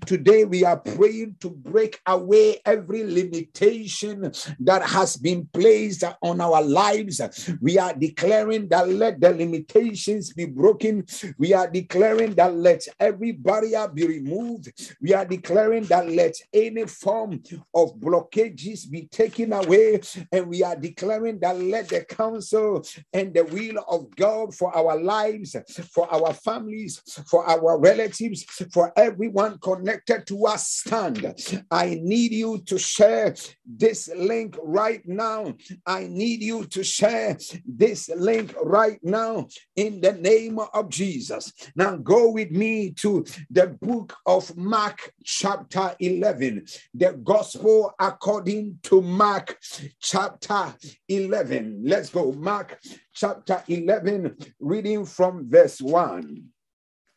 Today we are praying to break away every limitation that has been placed on our lives. We are declaring that let the limitations be broken. We are declaring that let every barrier be removed. We are declaring that let any form of blockages be taken away. And we are declaring that let the counsel and the will of God for our lives, for our families, for our relatives, for everyone connected to us stand. I need you to share this link right now. I need you to share this link right now in the name of Jesus. Now go with me to the book of Mark, chapter 11, the gospel according to Mark, chapter 11. Let's go. Mark, chapter 11, reading from verse 1.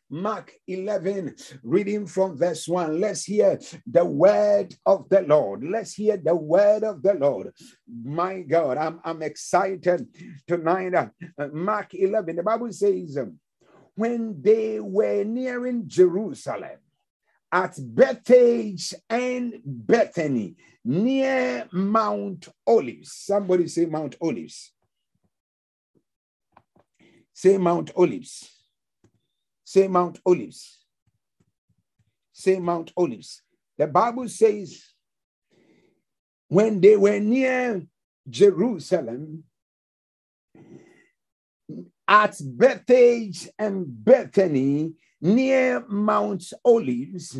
Mark 11, reading from verse 1. Let's hear the word of the Lord. Let's hear the word of the Lord. My God, I'm, I'm excited tonight. Uh, Mark 11, the Bible says, when they were nearing Jerusalem, at Bethphage and Bethany, near Mount Olives. Somebody say Mount Olives. Say Mount Olives. Say Mount Olives. Say Mount Olives. The Bible says when they were near Jerusalem, at Bethphage and Bethany, near Mount Olives,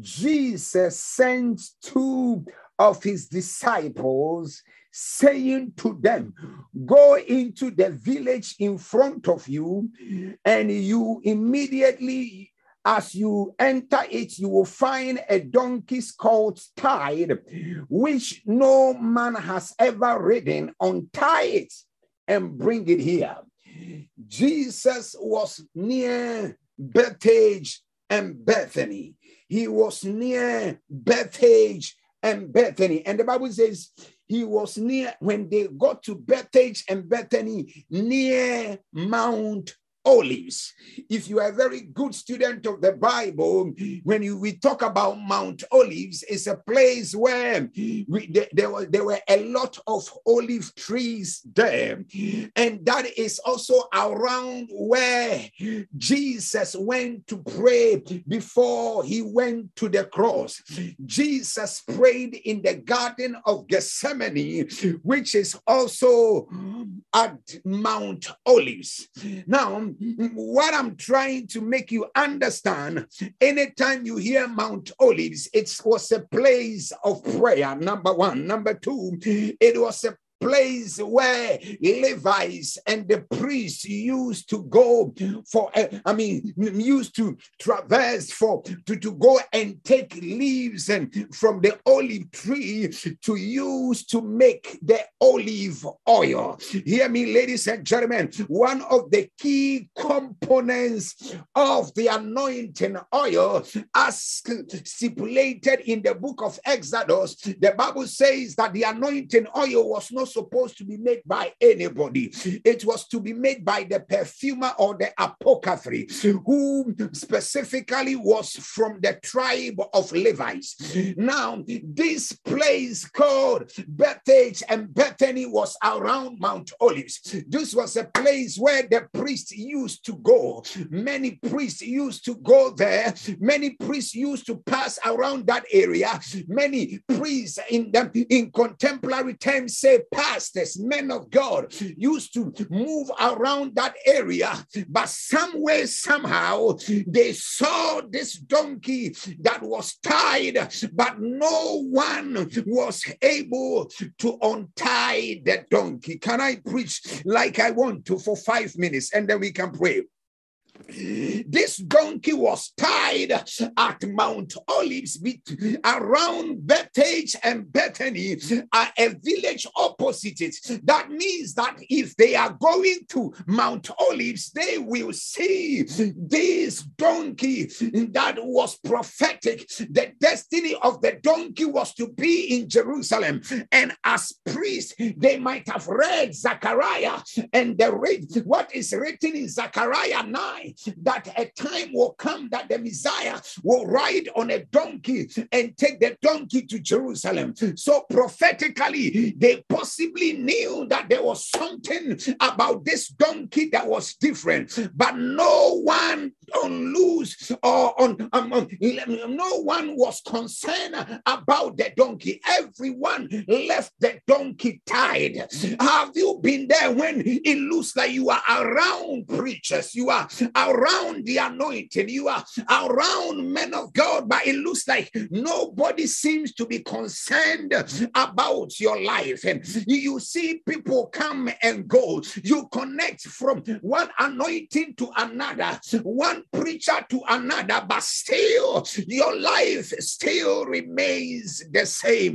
Jesus sent two of his disciples saying to them, Go into the village in front of you, and you immediately as you enter it, you will find a donkey's colt tied, which no man has ever ridden. Untie it and bring it here. Jesus was near Bethphage and Bethany. He was near Bethphage and Bethany. And the Bible says he was near when they got to Bethphage and Bethany near Mount Olives. If you are a very good student of the Bible, when you, we talk about Mount Olives, it's a place where we, there, there, were, there were a lot of olive trees there. And that is also around where Jesus went to pray before he went to the cross. Jesus prayed in the Garden of Gethsemane, which is also at Mount Olives. Now, what I'm trying to make you understand anytime you hear Mount Olives, it was a place of prayer, number one. Number two, it was a place where Levites and the priests used to go for, uh, I mean, used to traverse for, to, to go and take leaves and from the olive tree to use to make the olive oil. Hear me, ladies and gentlemen, one of the key components of the anointing oil, as stipulated in the book of Exodus, the Bible says that the anointing oil was not supposed to be made by anybody. It was to be made by the perfumer or the apothecary, who specifically was from the tribe of Levites. Now, this place called Bethphage and Bethany was around Mount Olives. This was a place where the priests used to go. Many priests used to go there. Many priests used to pass around that area. Many priests in them in contemporary times say pastors, men of God, used to move around that area, but somewhere, somehow, they saw this donkey that was tied, but no one was able to untie the donkey. Can I preach like I want to for five minutes and then we can pray? This donkey was tied at Mount Olives around Bethphage and Bethany, a village opposite it. That means that if they are going to Mount Olives, they will see this donkey that was prophetic. The destiny of the donkey was to be in Jerusalem. And as priests, they might have read Zechariah and the read what is written in Zechariah 9 that a time will come that the Messiah will ride on a donkey and take the donkey to Jerusalem. So prophetically, they possibly knew that there was something about this donkey that was different, but no one on loose or on um, um, no one was concerned about the donkey. Everyone left the donkey tied. Have you been there when it looks like you are around preachers, you are around the anointing, you are around men of God, but it looks like nobody seems to be concerned about your life. And you see people come and go. You connect from one anointing to another, one preacher to another, but still your life still remains the same.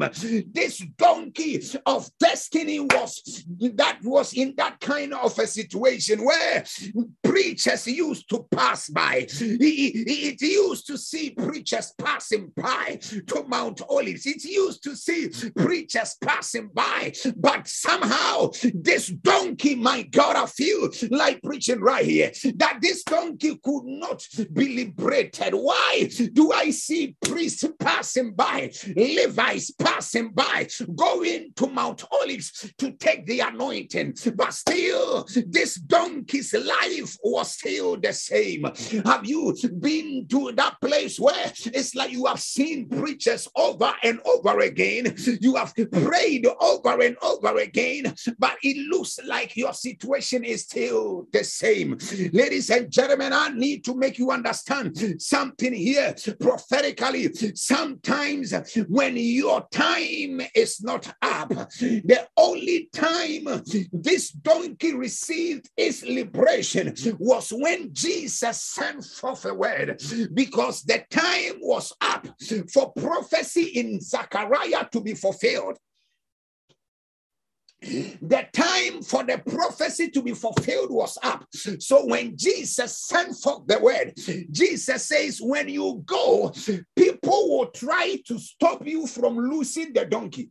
This donkey of destiny was that was in that kind of a situation where preachers used to pass by. It used to see preachers passing by to Mount Olives. It used to see preachers passing by, but somehow this donkey, my God, I feel like preaching right here that this donkey could not be liberated. Why do I see priests passing by, Levites passing by, going to Mount Olives to take the anointing? But still, this donkey's life was still the same. Have you been to that place where it's like you have seen preachers over and over again? You have prayed over and over again, but it looks like your situation is still the same. Ladies and gentlemen, I need to make you understand something here prophetically. Sometimes when your time is not up, the only time this donkey received its liberation was when Jesus sent forth a word because the time was up for prophecy in Zechariah to be fulfilled. The time for the prophecy to be fulfilled was up. So when Jesus sent forth the word, Jesus says, When you go, people will try to stop you from losing the donkey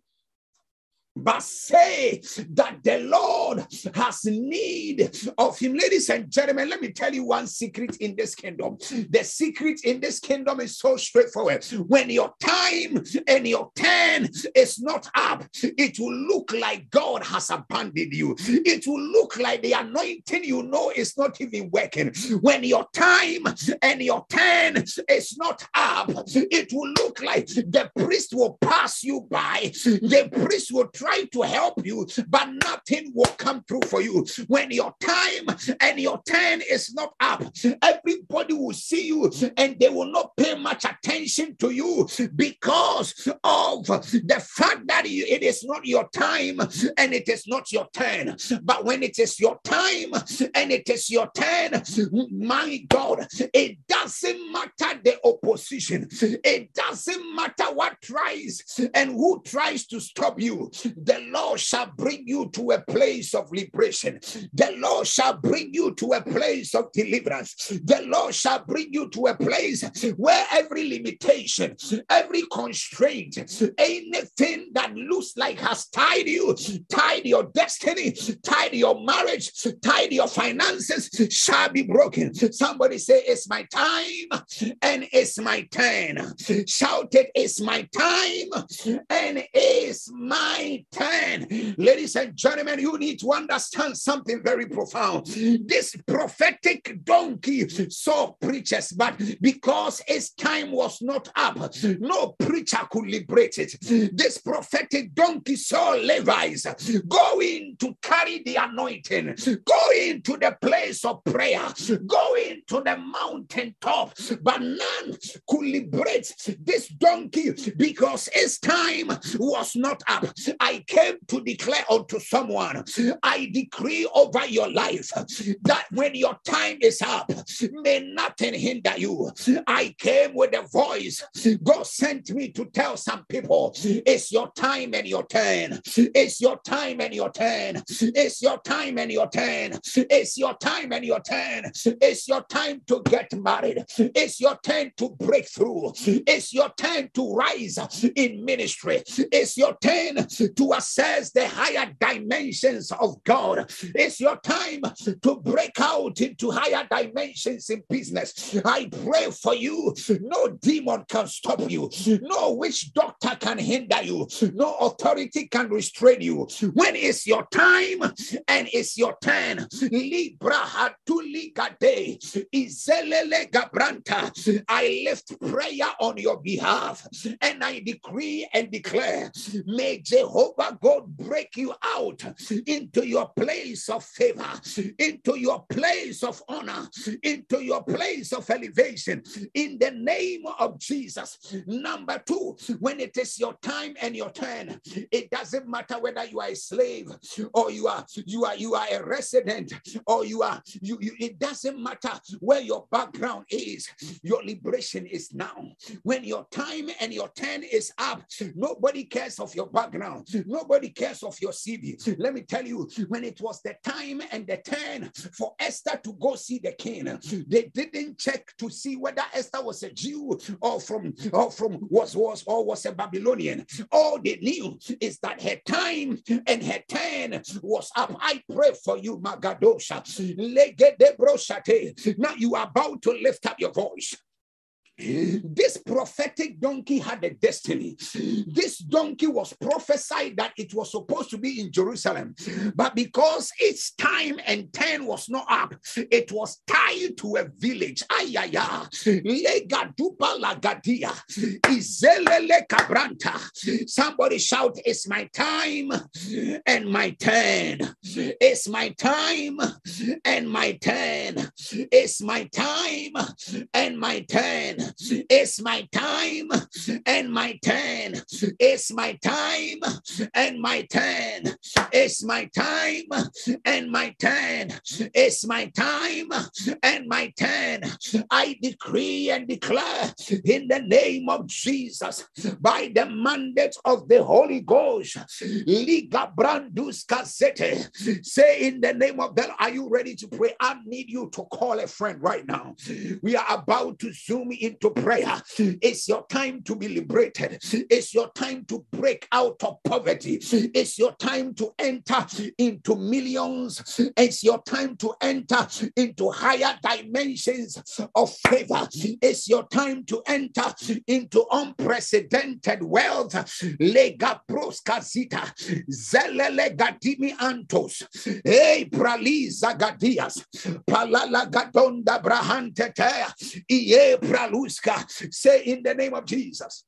but say that the Lord has need of him. Ladies and gentlemen, let me tell you one secret in this kingdom. The secret in this kingdom is so straightforward. When your time and your turn is not up, it will look like God has abandoned you. It will look like the anointing you know is not even working. When your time and your turn is not up, it will look like the priest will pass you by. The priest will try try to help you, but nothing will come through for you. When your time and your turn is not up, everybody will see you and they will not pay much attention to you because of the fact that it is not your time and it is not your turn. But when it is your time and it is your turn, my God, it doesn't matter the opposition, it doesn't matter what tries and who tries to stop you the Lord shall bring you to a place of liberation. The Lord shall bring you to a place of deliverance. The Lord shall bring you to a place where every limitation, every constraint, anything that looks like has tied you, tied your destiny, tied your marriage, tied your finances, shall be broken. Somebody say, It's my time and it's my turn. Shout it, It's my time and it's my 10. Ladies and gentlemen, you need to understand something very profound. This prophetic donkey saw preachers, but because its time was not up, no preacher could liberate it. This prophetic donkey saw Levites going to carry the anointing, going to the place of prayer, going to the mountain top, but none could liberate this donkey because its time was not up. I came to declare unto someone, I decree over your life that when your time is up, may nothing hinder you. I came with a voice. God sent me to tell some people, it's your time and your turn. It's your time and your turn. It's your time and your turn. It's your time and your turn. It's your time to get married. It's your turn to break through. It's your turn to rise in ministry. It's your turn to assess the higher dimensions of God. It's your time to break out into higher dimensions in business. I pray for you. No demon can stop you, no witch doctor can hinder you, no authority can restrain you. When is your time and it's your turn? Libra hatuligade izelele gabranta. I lift prayer on your behalf and I decree and declare, may Jehovah God break you out into your place of favor, into your place of honor, into your place of elevation in the name of Jesus. Number two, when it is your time and your turn, it doesn't matter whether you are a slave or you are you are you are a resident or you are you, you it doesn't matter where your background is. Your liberation is now. When your time and your turn is up, nobody cares of your background. Nobody cares of your CV. Let me tell you, when it was the time and the turn for Esther to go see the king, they didn't check to see whether Esther was a Jew or from or from was was or was a Babylonian. All they knew is that her time and her turn was up. I pray for you, Magadosha. Now you are about to lift up your voice. This prophetic donkey had a destiny. This donkey was prophesied that it was supposed to be in Jerusalem, but because its time and turn was not up, it was tied to a village. Ayaya, Legadupa Lagadia, Izelele Cabranta. Somebody shout, It's my time and my turn. It's my time and my turn. It's my time and my turn. It's my time and my turn. It's my time and my turn. It's my time and my turn. It's my time and my turn. I decree and declare in the name of Jesus by the mandate of the Holy Ghost. Liga Brandus Cassette. Say in the name of the Are you ready to pray? I need you to call a friend right now. We are about to zoom in into prayer. It's your time to be liberated. It's your time to break out of poverty. It's your time to enter into millions. It's your time to enter into higher dimensions of favor. It's your time to enter into unprecedented wealth. Lega zelele gadimi antos, praliza gadias, palala gadonda brahante iye pralu Say in the name of Jesus.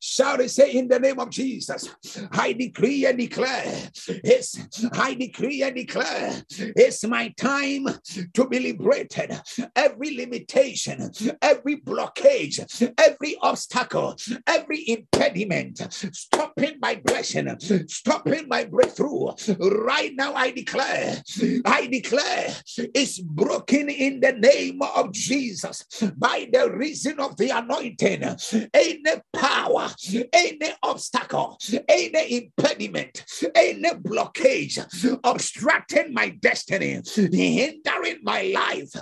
Shout and say in the name of Jesus. I decree and declare. It's I decree and declare. It's my time to be liberated. Every limitation, every blockage, every obstacle, every impediment, stopping my blessing, stopping my breakthrough. Right now, I declare, I declare it's broken in the name of Jesus by the reason of the anointing. Any power power, any obstacle, any impediment, any blockage obstructing my destiny, hindering my life.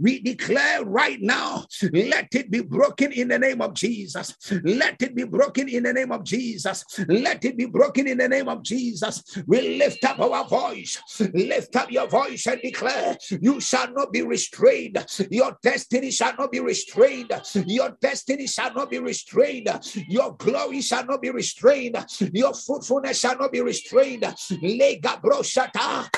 We declare right now, let it be broken in the name of Jesus. Let it be broken in the name of Jesus. Let it be broken in the name of Jesus. We lift up our voice. Lift up your voice and declare, You shall not be restrained. Your destiny shall not be restrained. Your destiny shall not be restrained. Your glory shall not be restrained. Your fruitfulness shall not be restrained. Lega broshata,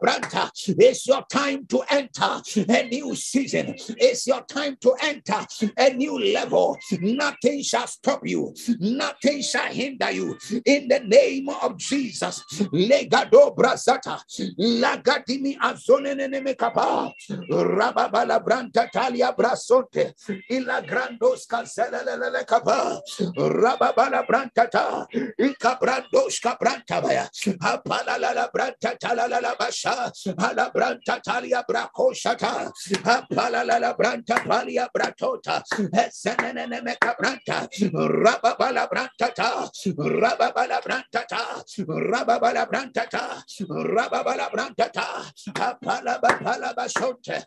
branta. It's your time to enter a new season. It's your time to enter a new level. Nothing shall stop you. Nothing shall hinder you. In the name of Jesus. Legado brazata. Lagadimi azonene mekapa. Rababala branta talia brasonte. Ila grandos cancelele capa. Rababala branta ta. Ika brandos cabranta baya. Apala la branta tala la basha. Ala branta talia bracoshata. Apala la branta palia bratota. Esenene meka branta. Rababala branta ta. Rababala branta ta. Rababala branta ta. Rababala branta ta. Apala bapala basonte.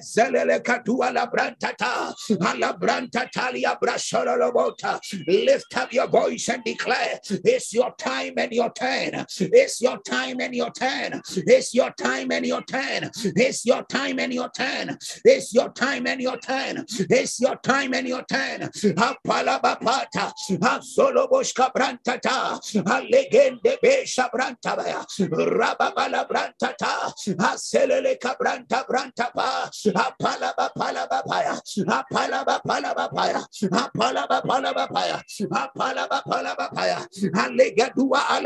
Zelele Kadua La Brantata, Ala Brantatalia Brasholobota. Lift up your voice and declare, It's your time and your turn. It's your time and your turn. It's your time and your turn. It's your time and your turn. It's your time and your turn. It's your time and your turn. Apalabapata, Asoloboshka Brantata, Alegende Besha Brantabaya, Rababala Brantata, Aselele Cabranta Brantapa, Apalaba Palabapaya, Apalaba Palabapaya, Apalaba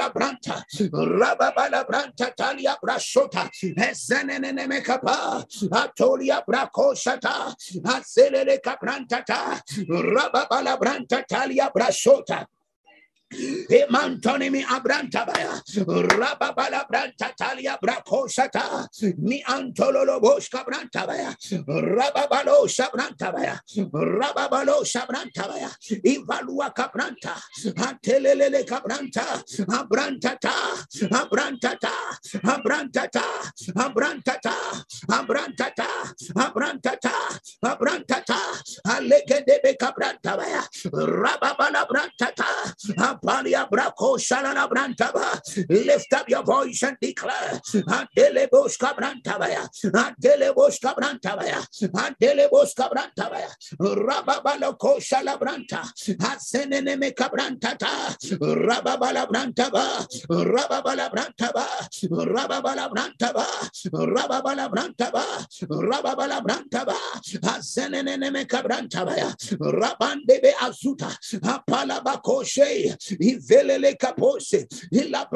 Rababala Branta, Rababala Branta Talia Brashota, Ezenenemekapa, Atolia Bracosata, Azelele Caprantata, Rababala Branta Talia Brashota. Emantonimi abrantabaya. Rababala branta talia brakosata. Mi antololo boshka brantabaya. Rababalo shabrantabaya. Rababalo shabrantabaya. Ivalua kabranta. Atelelele kabranta. Abrantata. Abrantata. Abrantata. Abrantata. Abrantata. Abrantata. Abrantata. Alegedebe kabrantabaya. Rababala brantata. Apalia Braco Shalana Brantaba. Lift up your voice and declare. Andelebos Cabrantabaya. Andelebos Cabrantabaya. Andelebos Cabrantabaya. Rababaloco Shalabranta. Haseneme Cabrantata. Rababalabrantaba. Rababalabrantaba. Rababalabrantaba. Rababalabrantaba. Rababalabrantaba. Haseneme Cabrantabaya. Rabandebe Azuta. Apalabakoshe. Ivelele kapose. Ila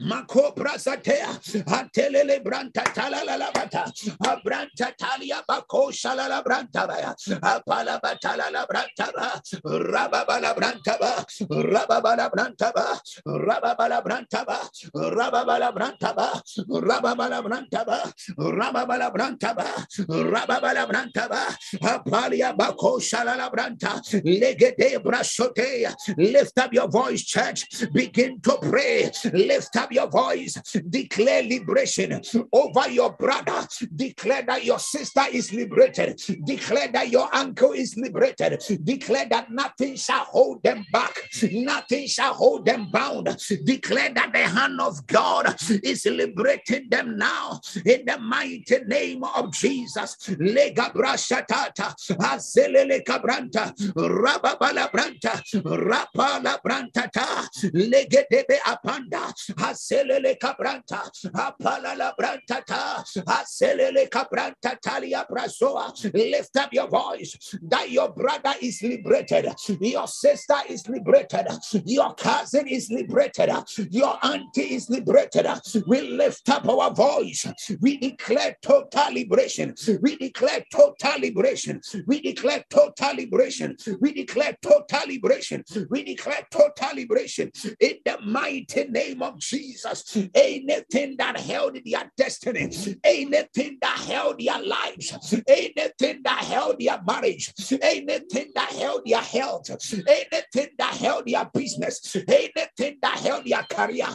brantata. Mako prasatea, atelele branta talala la bata, abranta talia bako shalala branta baya, apala batala la branta ba, rababala branta ba, rababala branta ba, rababala branta ba, rababala branta ba, rababala branta ba, rababala branta ba, rababala branta ba, apalia bako shalala branta, legede brasotea, lift up your voice church, begin to pray, lift up up your voice, declare liberation over your brother, declare that your sister is liberated, declare that your uncle is liberated, declare that nothing shall hold them back, nothing shall hold them bound, declare that the hand of God is liberating them now in the mighty name of Jesus. Lega brashatata, azelele kabranta, rababala branta, rapala brantata, legedebe apanda, aselele cabranta, apalala brantata, aselele cabranta talia brazoa. Lift up your voice that your brother is liberated, your sister is liberated, your cousin is liberated, your auntie is liberated. We lift up our voice. We declare total liberation. We declare total liberation. We declare total liberation. We declare total liberation. We declare total liberation in the mighty name of Jesus. Jesus. Anything that held their destiny, anything that held their lives, anything that held their marriage, anything that held their health, anything that held their business, anything that held their career.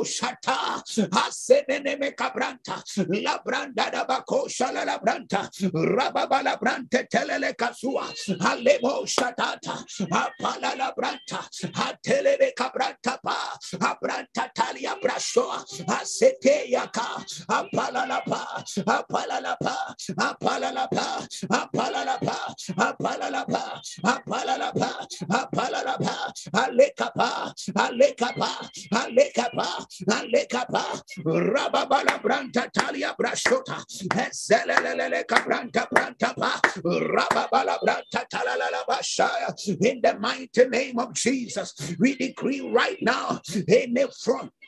Shata, asenene kabranta, la branda da bako shala la branta, telele alebo shatata, apala la branta, pa, abranta Talia Brashoa, Asete Yaka, Apalalapa, Apalalapa, Apalalapa, Apalalapa, Apalalapa, Apalalapa, Apalalapa, Alekapa, Alekapa, Alekapa, Alekapa, Rababala Branta Talia Brashota, Zelele Cabranta Brantapa, Rababala Branta Talala Bashaya, in the mighty name of Jesus, we decree right now, any Torah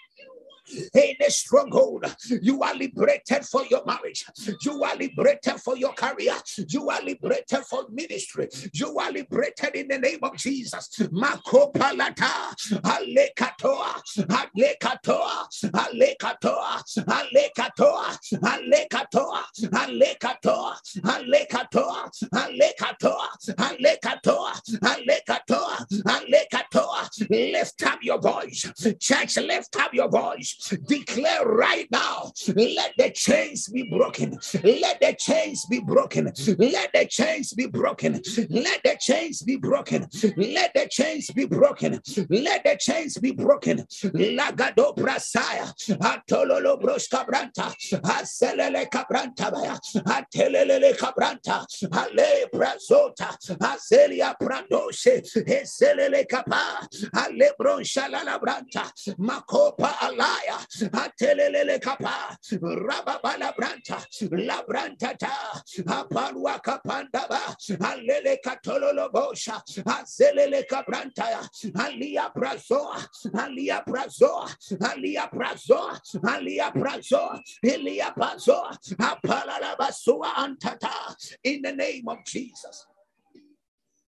any stronghold. You are liberated for your marriage. You are liberated for your career. You are liberated for ministry. You are liberated in the name of Jesus. Makopalata, Alekatoa, Alekatoa, Alekatoa, Alekatoa, Alekatoa, Alekatoa, Alekatoa, Alekatoa, Alekatoa, Alekatoa, Alekatoa. Lift up your voice. Church, lift up your voice. Declare right now, let the chains be broken. Let the chains be broken. Let the chains be broken. Let the chains be broken. Let the chains be broken. Let the chains be broken. Lagado brasaya. Atololo broska branta. Aselele cabranta baya. Atelele cabranta. Ale brazota. Azelia pradoshe. Eselele capa. Ale broncha la branta. Makopa alaya. Atelele capa. Rababala branta. La branta ta. Apalua capandaba. Alele katololo bosha. Azelele cabranta. Alia brazoa. Alia brazoa. Alia brazoa. Alia brazoa. Elia brazoa. Apalala basua antata. In the name of Jesus.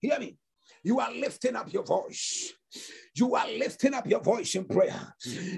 Hear me. You are lifting up your voice you are lifting up your voice in prayer.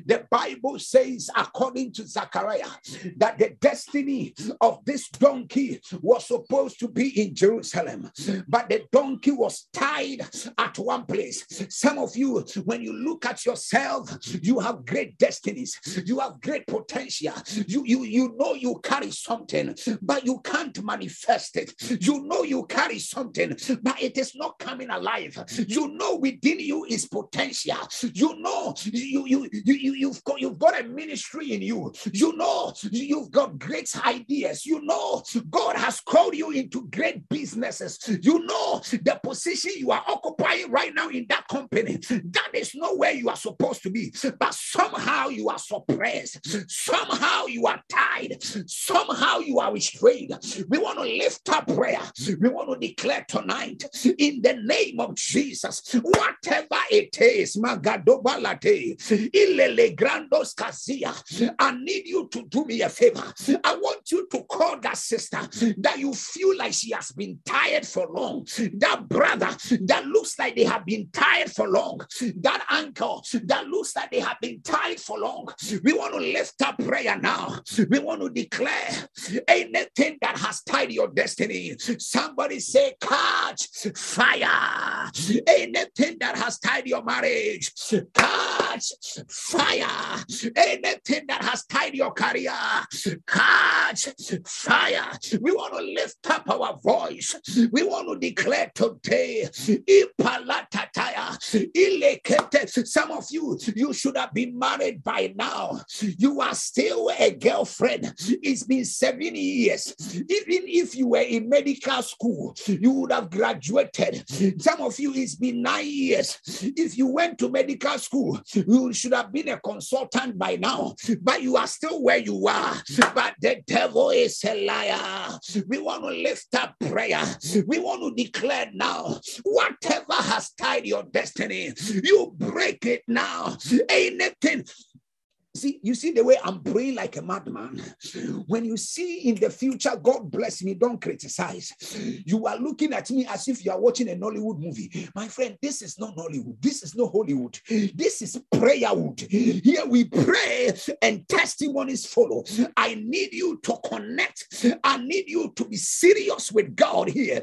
The Bible says, according to Zechariah, that the destiny of this donkey was supposed to be in Jerusalem, but the donkey was tied at one place. Some of you, when you look at yourself, you have great destinies, you have great potential. You, you, you know you carry something, but you can't manifest it. You know you carry something, but it is not coming alive. You know within you is potential potential. You know, you you you you've got you've got a ministry in you. You know, you've got great ideas. You know, God has called you into great businesses. You know, the position you are occupying right now in that company, that is not where you are supposed to be. But somehow you are suppressed. Somehow you are tied. Somehow you are restrained. We want to lift up prayer. We want to declare tonight in the name of Jesus, whatever it is is magadobalate ilele grandos kazia. I need you to do me a favor. I want you to call that sister that you feel like she has been tired for long. That brother that looks like they have been tired for long. That uncle that looks like they have been tired for long. We want to lift up prayer now. We want to declare anything that has tied your destiny. Somebody say, catch fire. Anything that has tied your marriage marriage, catch fire. Anything that has tied your career, catch fire. We want to lift up our voice. We want to declare today, some of you, you should have been married by now. You are still a girlfriend. It's been seven years. Even if you were in medical school, you would have graduated. Some of you, it's been nine years. If you went to medical school, you should have been a consultant by now, but you are still where you are. But the devil is a liar. We want to lift up prayer. We want to declare now whatever has tied your destiny, you break it now. Anything See, you see the way I'm praying like a madman. When you see in the future, God bless me, don't criticize. You are looking at me as if you are watching a Nollywood movie. My friend, this is not Nollywood. This is not Hollywood. This is prayerwood. Here we pray and testimonies follow. I need you to connect. I need you to be serious with God here.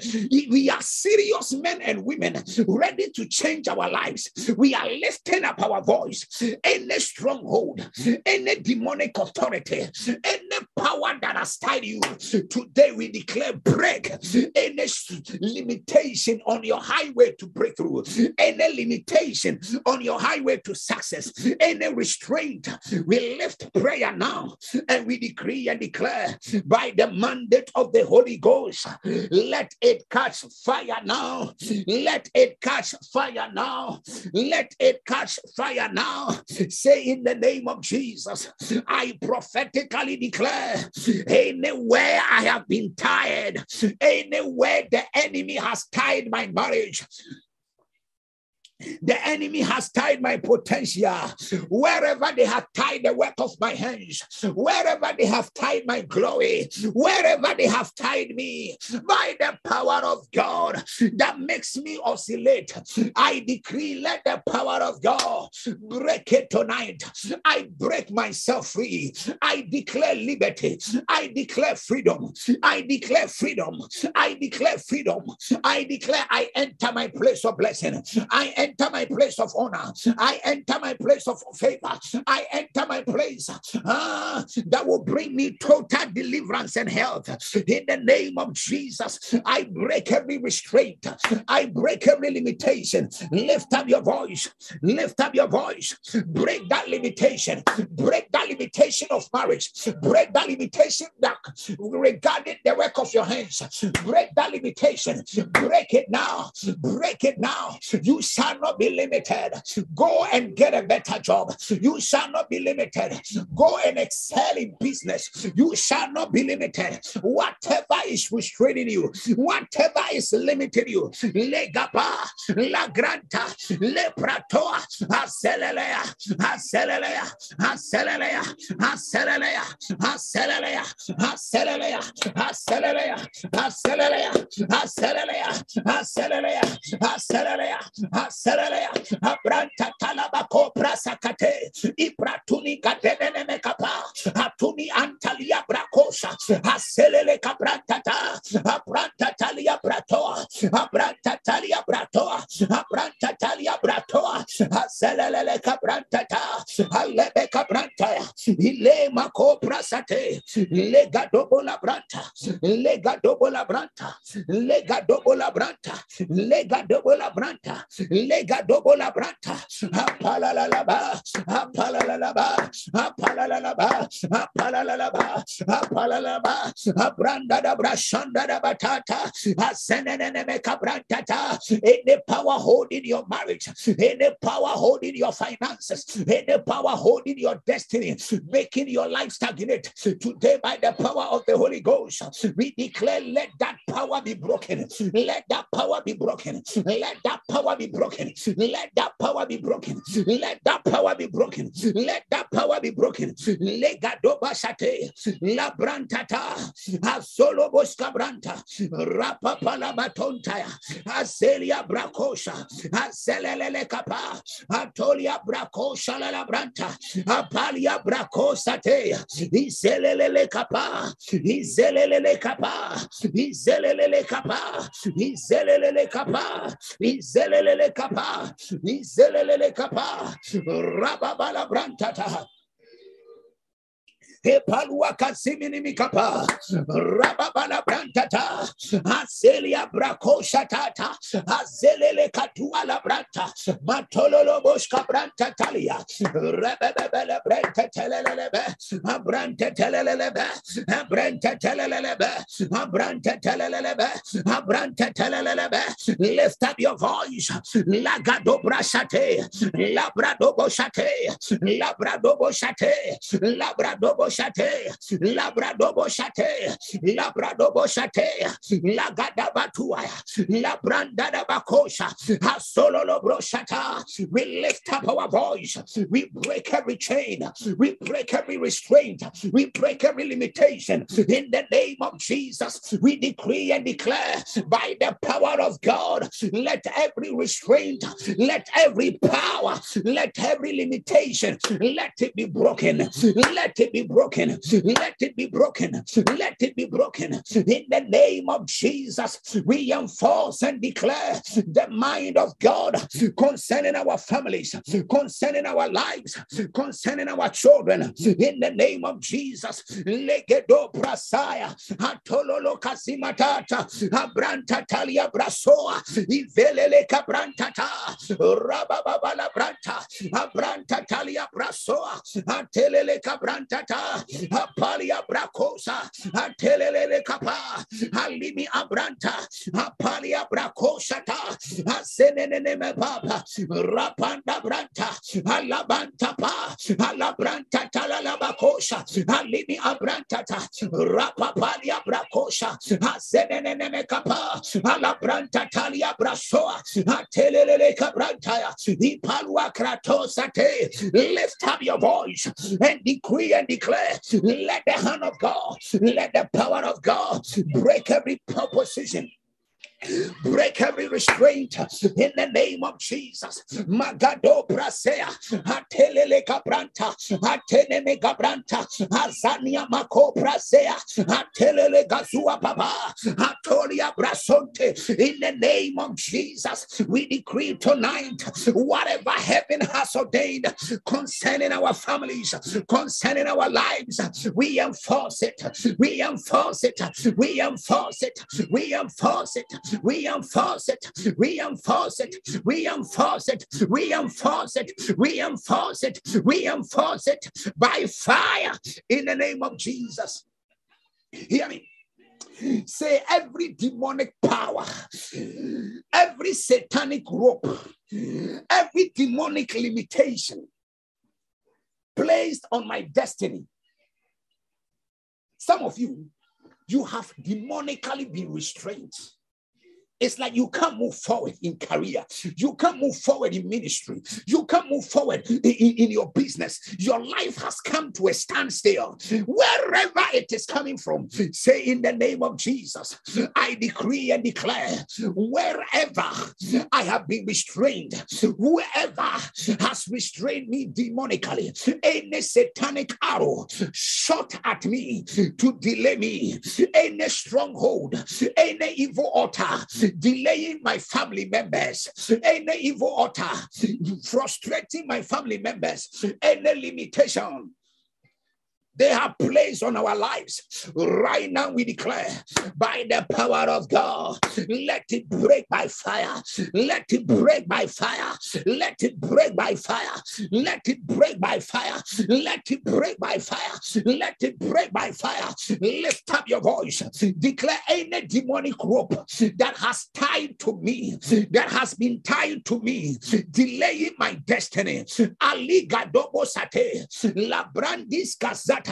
We are serious men and women ready to change our lives. We are lifting up our voice. Any stronghold any demonic authority, any power that has tied you, today we declare break any limitation on your highway to breakthrough, any limitation on your highway to success, any restraint. We lift prayer now and we decree and declare by the mandate of the Holy Ghost, let it catch fire now. Let it catch fire now. Let it catch fire now. Say in the name of Jesus, I prophetically declare anywhere I have been tired, anywhere the enemy has tied my marriage, the enemy has tied my potential. Wherever they have tied the work of my hands, wherever they have tied my glory, wherever they have tied me, by the power of God that makes me oscillate, I decree, let the power of God break it tonight. I break myself free. I declare liberty. I declare freedom. I declare freedom. I declare freedom. I declare I enter my place of blessing. I enter my place of honor. I enter my place of favor. I enter my place uh, that will bring me total deliverance and health. In the name of Jesus, I break every restraint. I break every limitation. Lift up your voice. Lift up your voice. Break that limitation. Break that limitation of marriage. Break that limitation that regarding the work of your hands. Break that limitation. Break it now. Break it now. You shall not be limited. Go and get a better job. You shall not be limited. Go and excel in business. You shall not be limited. Whatever is restraining you, whatever is limiting you, legaba, la granta, le pratoa, acelelea, acelelea, acelelea, acelelea, acelelea, acelelea, acelelea, acelelea, acelelea, acelelea, acelelea, acelelea, abranta talabako prasakate, ipratuni kadenene mekapa, atuni antalia brakosa, acelele kabrantata, abranta talia bratoa, abranta talia bratoa, abranta talia bratoa, acelele kabrantata, alebe kabranta, ile mako prasate, lega dobo la branta, lega dobo la branta, lega dobo la branta, lega dobo la branta, lega dobo la branta, apala la la ba, apala la la ba, apala la la ba, apala la la ba, apala la ba, abranda da brashanda da batata, asenene me kabrantata, any power holding your marriage, any power holding your finances, any power holding your destiny, making your life stagnate. Today, by the power of the Holy Ghost, we declare, let that power be broken. Let that power be broken. Let that power be broken broken. Let that power be broken. Let that power be broken. Let that power be broken. Legadoba shate. La brantata. Asolo boska branta. Rapa palabatontaya aselia brakosha. Aselelele capa, atolia brakosha la branta. Apalia brakosa te. Iselelele kapa. Iselelele kapa. Iselelele kapa. Iselelele kapa. Iselelele capa kapa, izelele kapa, rababala brantata. Epalua kasimini mikapa. Rababala brantata. Aselia brakosha tata. Azelele la branta. Matololo boshka branta talia. Rebebele branta telelebe. Abranta telelebe. Abranta telelebe. Abranta telelebe. Abranta telelebe. Lift up your voice. Lagado brashate. Labrado boshate. Labrado boshate. Labrado boshate, labradobo shate, labradobo shate, lagadabatua, labrandada bakosha, hasololo broshata. We lift up our voice, we break every chain, we break every restraint, we break every limitation in the name of Jesus. We decree and declare by the power of God, let every restraint, let every power, let every limitation, let it be broken, let it be broken broken. Let it be broken. Let it be broken. In the name of Jesus, we enforce and declare the mind of God concerning our families, concerning our lives, concerning our children. In the name of Jesus, legedo brasaya, atololo kasimatata, abranta talia brasoa, ivelele kabrantata, rabababala branta, abranta talia brasoa, atelele Ah, kabrantata, apalia bracosa, atelele ah, capa, alimi ah, abranta, apalia bracosa ta, asenene papa, rapanda branta, alabanta pa, alabranta talalabacosa, alimi abranta ta, rapapalia bracosa, asenene me capa, alabranta talia brasoa, atelele cabranta, ipalua kratosa te, lift up your voice and decree and declare let the hand of God, let the power of God break every proposition Break every restraint in the name of Jesus. Magado brasea, atelele cabranta, ateneme cabranta, azania mako brasea, atelele gazua baba, atolia brasonte. In the name of Jesus, we decree tonight whatever heaven has ordained concerning our families, concerning our lives, we enforce it, we enforce it, we enforce it, we enforce it, we enforce it. We enforce it. We enforce it. We enforce it. We enforce it. We enforce it by fire in the name of Jesus. Hear me. Say every demonic power, every satanic rope, every demonic limitation placed on my destiny. Some of you, you have demonically been restrained. It's like you can't move forward in career. You can't move forward in ministry. You can't move forward in, in, your business. Your life has come to a standstill. Wherever it is coming from, say in the name of Jesus, I decree and declare wherever I have been restrained, whoever has restrained me demonically, any satanic arrow shot at me to delay me, any stronghold, any evil altar delaying my family members, any evil altar frustrating my family members, any limitation they have placed on our lives. Right now, we declare by the power of God, let it break by fire. Let it break by fire. Let it break by fire. Let it break by fire. Let it break by fire. Let it break by fire. Lift up your voice. Declare any demonic rope that has tied to me, that has been tied to me, delaying my destiny. Ali Gadobo Sate, Labrandis Kazata.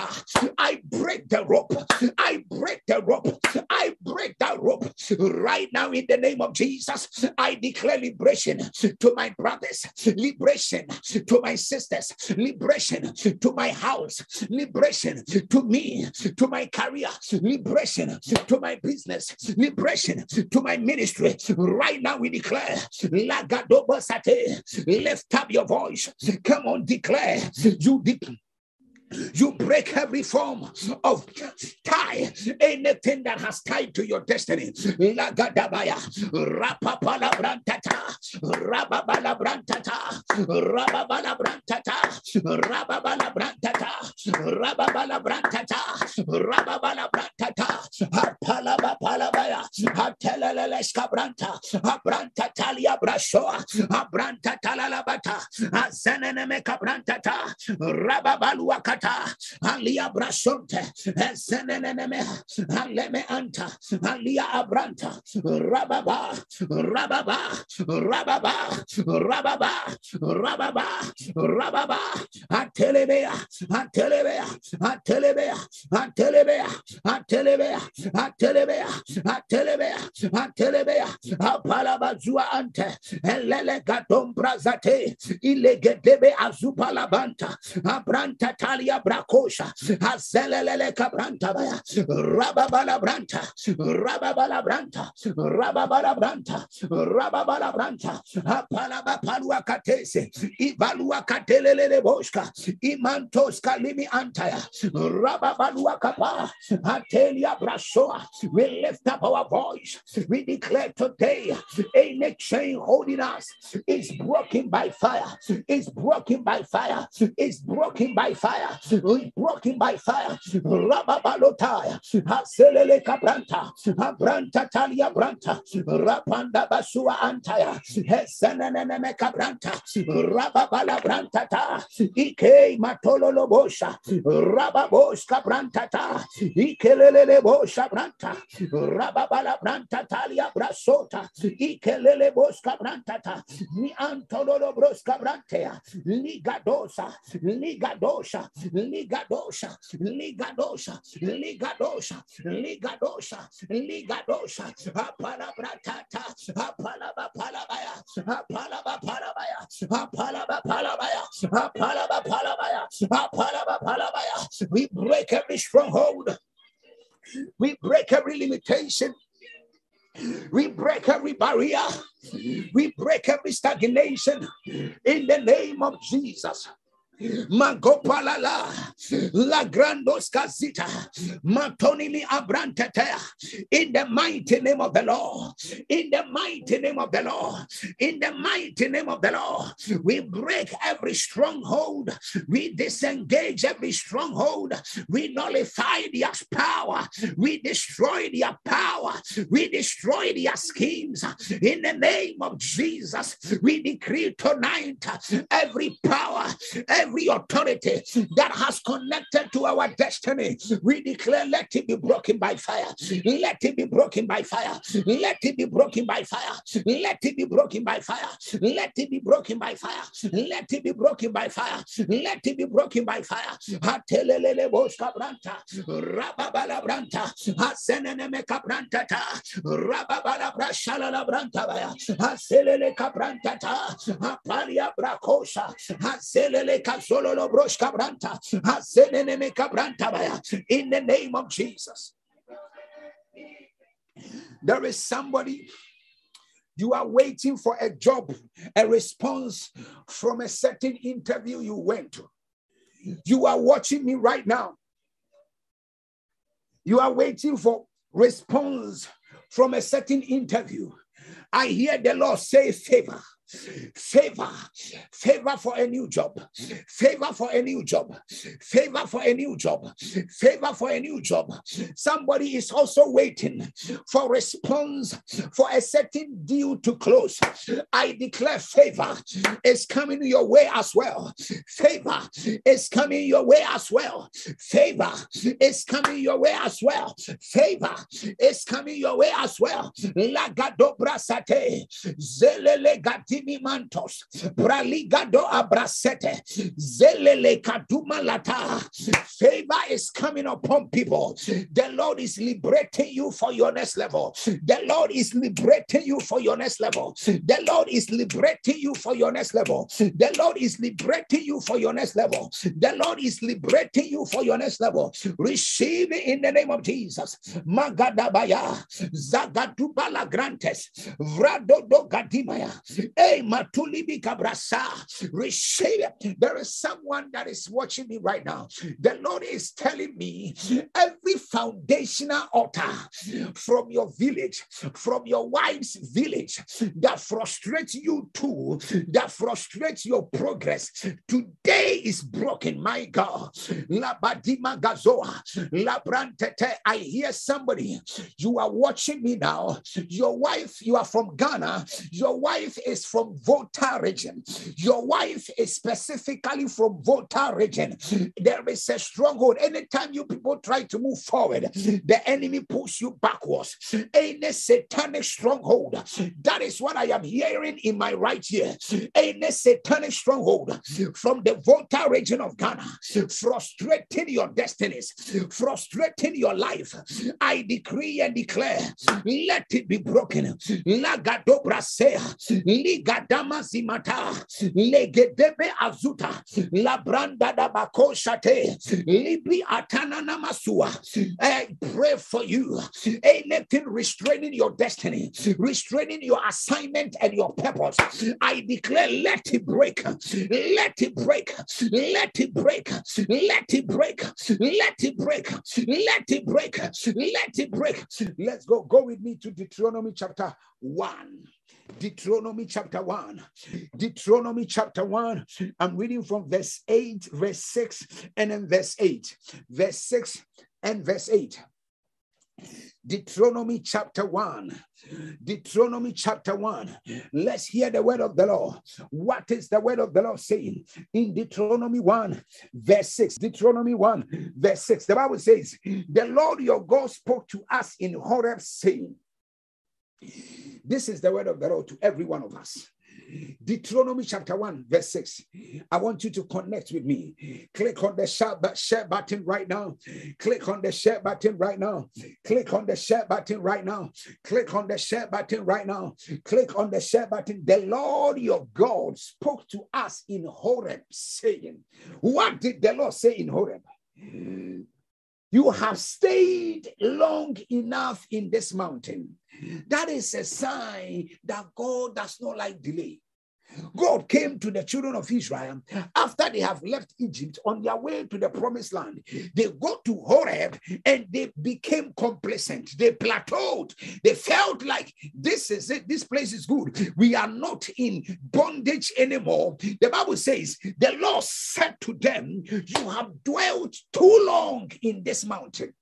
I break the rope. I break the rope. I break that rope right now in the name of Jesus. I declare liberation to my brothers, liberation to my sisters, liberation to my house, liberation to me, to my career, liberation to my business, liberation to my ministry. Right now we declare, lift up your voice. Come on, declare. You declare you break every form of tie, anything that has tied to your destiny. Lagadabaya, rababaluakata, Kata alia brasonte eseneneme aleme anta alia abranta rababa rababa rababa rababa rababa rababa atelebea atelebea atelebea atelebea atelebea atelebea atelebea atelebea apalabazua ante elele gadombra zate ilegedebe azupalabanta abranta tali Maria Bracosha, Azelele Cabranta, Rababala Branta, Rababala Branta, Rababala Branta, Rababala Branta, Apalaba Palua Catese, Ivalua Catelele Bosca, Imantoska Limi Antaya, Rababalua Capa, Atelia Brasoa. We lift up our voice. We declare today any chain holding us is broken by fire, is broken by fire, is broken by fire broken by fire. Rababalotaya, Haselele Cabranta, Abranta Talia Branta, Rapanda Basua Antaya, Hesenene Cabranta, Rababala Brantata, Ike Matolo Lobosha, Rababos Cabrantata, Ikelele Bosha Branta, Rababala Branta Talia Brasota, Ikelele Bosca Brantata, Ni Antolo Brosca Brantea, Ligadosa, Ligadosha, ligadosha, ligadosha, ligadosha, ligadosha, ligadosha, apalabratata, apalaba palabaya, apalaba palabaya, apalaba palabaya, apalaba palabaya, apalaba palabaya. We break every stronghold. We break every limitation We break every barrier. We break every stagnation in the name of Jesus. Magopalala, La Grandos Casita, Matonimi Abrantetea, in the mighty name of the Lord, in the mighty name of the Lord, in the mighty name of the Lord, we break every stronghold, we disengage every stronghold, we nullify their power, we destroy their power, we destroy their schemes in the name of Jesus. We decree tonight every power, every every authority that has connected to our destiny, we declare, let it be broken by fire. Let it be broken by fire. Let it be broken by fire. Let it be broken by fire. Let it be broken by fire. Let it be broken by fire. Let it be broken by fire. Atelele boska branta, rababala branta, asenene meka branta ta, rababala brashala la branta baya, aselele kabranta ta, in the name of Jesus. There is somebody you are waiting for a job, a response from a certain interview you went to. You are watching me right now. You are waiting for response from a certain interview. I hear the Lord say favor favor, favor for a new job, favor for a new job, favor for a new job, favor for a new job. Somebody is also waiting for response for a certain deal to close. I declare favor is coming your way as well. Favor is coming your way as well. Favor is coming your way as well. Favor is coming your way as well. Lagado brasate zelele gati mantos, Braligado abrasete, Zelele kaduma lata. Favor is coming upon people. The Lord is liberating you for your next level. The Lord is liberating you for your next level. The Lord is liberating you for your next level. The Lord is liberating you for your next level. The Lord is liberating you for your next level. Receive it in the name of Jesus. Magadabaya, Zagadubala Grantes, Vradodo Gadimaya, Hey, Matulibi Kabrasa, receive. There is someone that is watching me right now. The Lord is telling me every foundational altar from your village, from your wife's village, that frustrates you too, that frustrates your progress, today is broken. My God. Labadima Gazoa, Labrantete. I hear somebody. You are watching me now. Your wife, you are from Ghana. Your wife is from Volta region. Your wife is specifically from Volta region. There is a stronghold. Anytime you people try to move forward, the enemy pulls you backwards. Any satanic stronghold. That is what I am hearing in my right ear. Any satanic stronghold from the Volta region of Ghana, frustrating your destinies, frustrating your life. I decree and declare, let it be broken. Ligadama zimata legedebe azuta labranda da bakoshate libi atana namasua. I pray for you. Anything restraining your destiny restraining your assignment and your purpose I declare let it break. Let it break. Let it break. Let it break. Let it break. Let it break. Let it break. Let's go. Go with me to Deuteronomy chapter 1 Deuteronomy chapter 1. Deuteronomy chapter 1. I'm reading from verse 8, verse 6, and then verse 8. Verse 6 and verse 8. Deuteronomy chapter 1. Deuteronomy chapter 1. Let's hear the word of the Lord. What is the word of the Lord saying? In Deuteronomy 1, verse 6. Deuteronomy 1, verse 6. The Bible says, The Lord your God spoke to us in Horeb, saying, this is the word of the Lord to every one of us. Deuteronomy chapter 1, verse 6. I want you to connect with me. Click on the share, share button right now. Click on the share button right now. Click on the share button right now. Click on the share button right now. Click on the share button. The Lord your God spoke to us in Horeb, saying, What did the Lord say in Horeb? You have stayed long enough in this mountain. That is a sign that God does not like delay. God came to the children of Israel after they have left Egypt on their way to the promised land. They got to Horeb and they became complacent. They plateaued. They felt like this is it. This place is good. We are not in bondage anymore. The Bible says, The Lord said to them, You have dwelt too long in this mountain.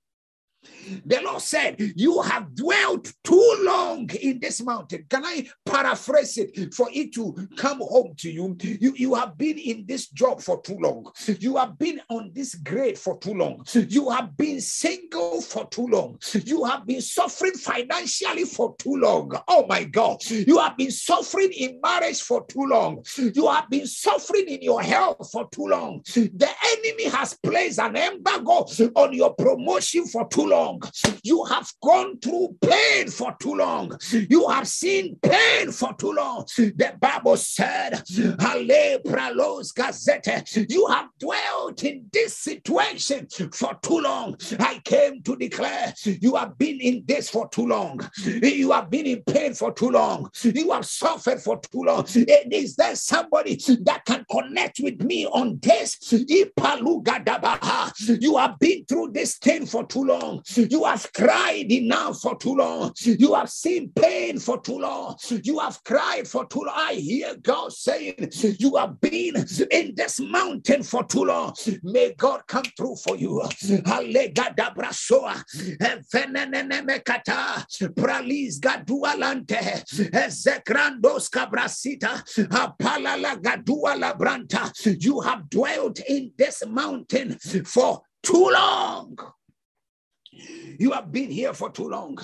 The Lord said, You have dwelt too long in this mountain. Can I paraphrase it for it to come home to you? You, you have been in this job for too long. You have been on this grade for too long. You have been single for too long. You have been suffering financially for too long. Oh my God. You have been suffering in marriage for too long. You have been suffering in your health for too long. The enemy has placed an embargo on your promotion for too long long. You have gone through pain for too long. You have seen pain for too long. The Bible said, Gazette, You have dwelt in this situation for too long. I came to declare you have been in this for too long. You have been in pain for too long. You have suffered for too long. Is there somebody that can connect with me on this? You have been through this thing for too long. You have cried enough for too long. You have seen pain for too long. You have cried for too long. I hear God saying, You have been in this mountain for too long. May God come through for you. Cabrasita, branta. You have dwelt in this mountain for too long. You have been here for too long.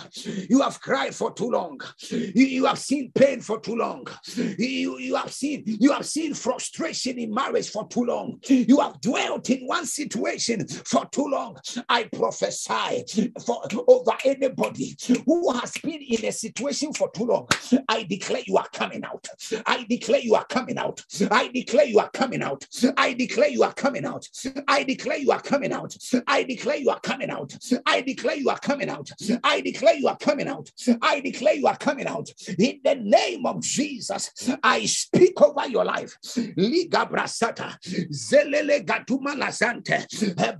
You have cried for too long. You, you have seen pain for too long. You, you have seen you have seen frustration in marriage for too long. You have dwelt in one situation for too long. I prophesy for over anybody who has been in a situation for too long. I declare you are coming out. I declare you are coming out. I declare you are coming out. I declare you are coming out. I declare you are coming out. I declare you are coming out. I declare you are coming out. I declare you are coming out. I declare you are coming out. In the name of Jesus, I speak over your life. Liga brasata, zelele gatuma lazante,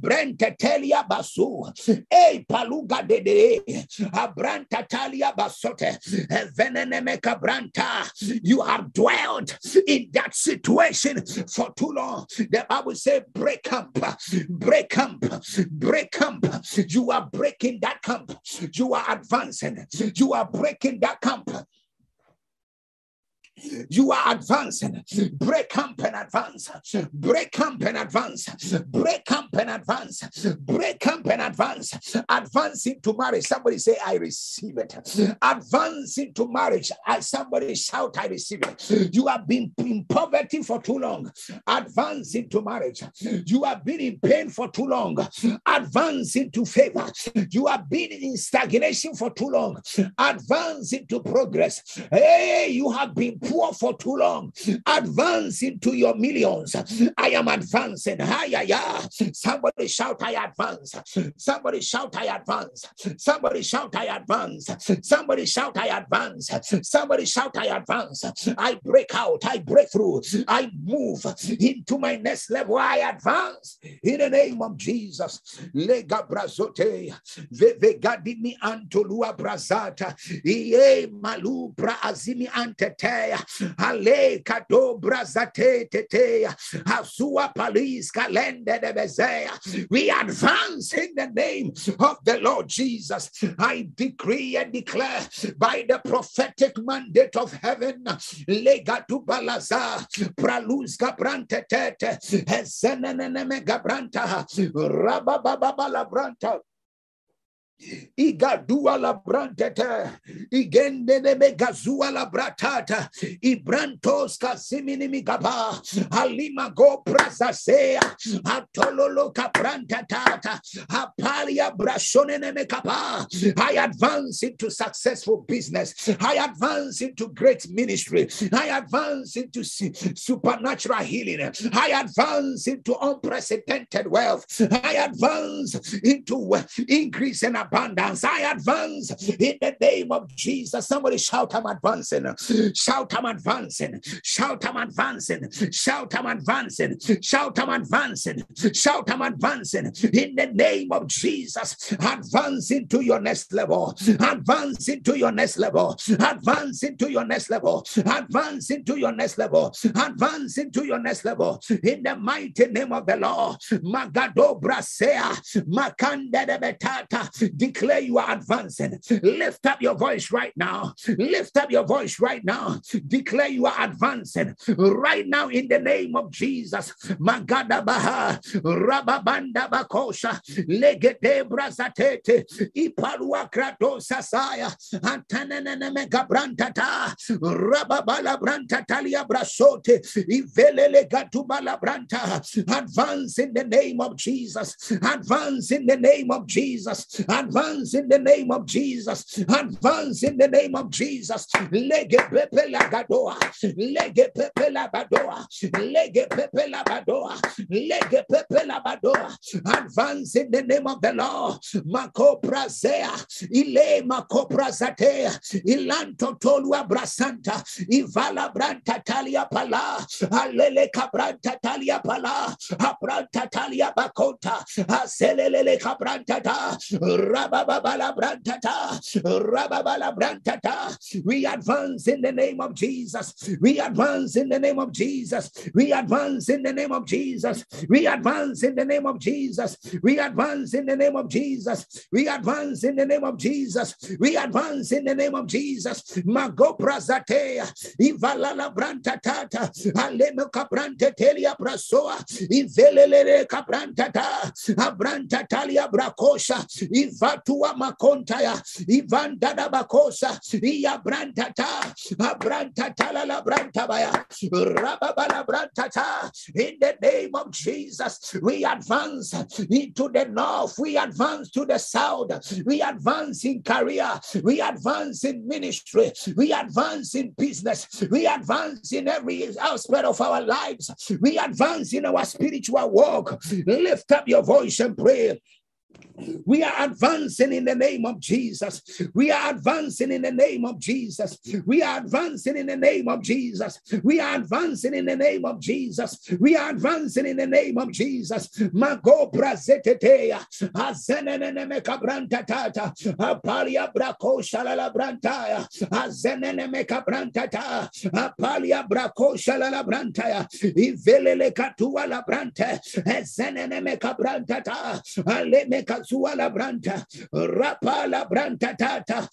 brente telia basu, e paluga de de, abranta talia basote, venenemeka branta. You have dwelt in that situation for too long. The Bible says, break up, break up, break up. You are breaking that camp. You are advancing. You are breaking that camp. You are advancing. Break camp and advance. Break camp and advance. Break camp and advance. Break camp and advance. Advance into marriage. Somebody say, I receive it. Advance into marriage. Somebody shout, I receive it. You have been in poverty for too long. Advance into marriage. You have been in pain for too long. Advance into favor. You have been in stagnation for too long. Advance into progress. Hey, you have been poor for too long. Advance into your millions. I am advancing. Hi, Somebody shout, I advance. Somebody shout, I advance. Somebody shout, I advance. Somebody shout, I advance. Somebody shout, I advance. I break out. I break through. I move into my next level. I advance in the name of Jesus. Lega brazote. Vegadimi antolua brazata. Ie malu bra azimi antetea ale kato brazate tetea asua palis kalende de bezea we advance in the name of the Lord Jesus. I decree and declare by the prophetic mandate of heaven Lega legatu balaza praluzka brante tete esenene mega branta rabababa branta igadua la brantata igendene megazua la bratata. Ibrantos kasimini migaba alima go brazasea atololo kabrantatata apalia brashonene mekapa I advance into successful business. I advance into great ministry. I advance into supernatural healing. I advance into unprecedented wealth. I advance into increase and abundance. I advance in the name of Jesus. Somebody shout, I'm advancing. Shout, I'm advancing. Shout, I'm advancing. Shout, I'm advancing. Shout, I'm advancing. Shout, I'm advancing. In the name of Jesus, advance into your next level. Advance into your next level. Advance into your next level. Advance into your next level. Advance into your next level. In the mighty name of the Lord. Magado brasea. Makanda de betata declare you are advancing. Lift up your voice right now. Lift up your voice right now. Declare you are advancing right now in the name of Jesus. Magada Baha, Saya, Brasote, Ivelele Branta. Advance in the name of Jesus. Advance in the name of Jesus. Advance in the name of Jesus. Advance in the name of Jesus. Lege pepe la gadoa. Lege pepe la badoa. Lege pepe la badoa. Lege pepe la badoa. Advance in the name of the Lord. Mako prazea. Ile mako prazatea. Ilanto tolua brasanta. Ivala branta talia pala. Alele kabranta talia pala. Abranta talia bakota. Aselele kabranta ta. We advance in the name of Jesus. We advance in the name of Jesus. We advance in the name of Jesus. We advance in the name of Jesus. We advance in the name of Jesus. We advance in the name of Jesus. We advance in the name of Jesus. Mago. Ivalala brantatata. Aleme kabrante telia prasoa. Ivelele kabrantata. Abrantatalia brakosha ivatua makontaya ivandada bakosa iya brantata abrantatala la brantabaya rababala brantata in the name of Jesus we advance into the north we advance to the south we advance in career we advance in ministry we advance in business we advance in every aspect of our lives we advance in our spiritual walk. Lift up your voice and pray we are advancing in the name of Jesus. We are advancing in the name of Jesus. We are advancing in the name of Jesus. We are advancing in the name of Jesus. We are advancing in the name of Jesus. Mago brazetetea. Azenene mekabranta tata. Apalia brako shalala brantaya. Azenene mekabranta ta. Apalia brako shalala brantaya. Ivelele katua la brante. Azenene mekabranta ta. Ale branta, rapa la branta tata,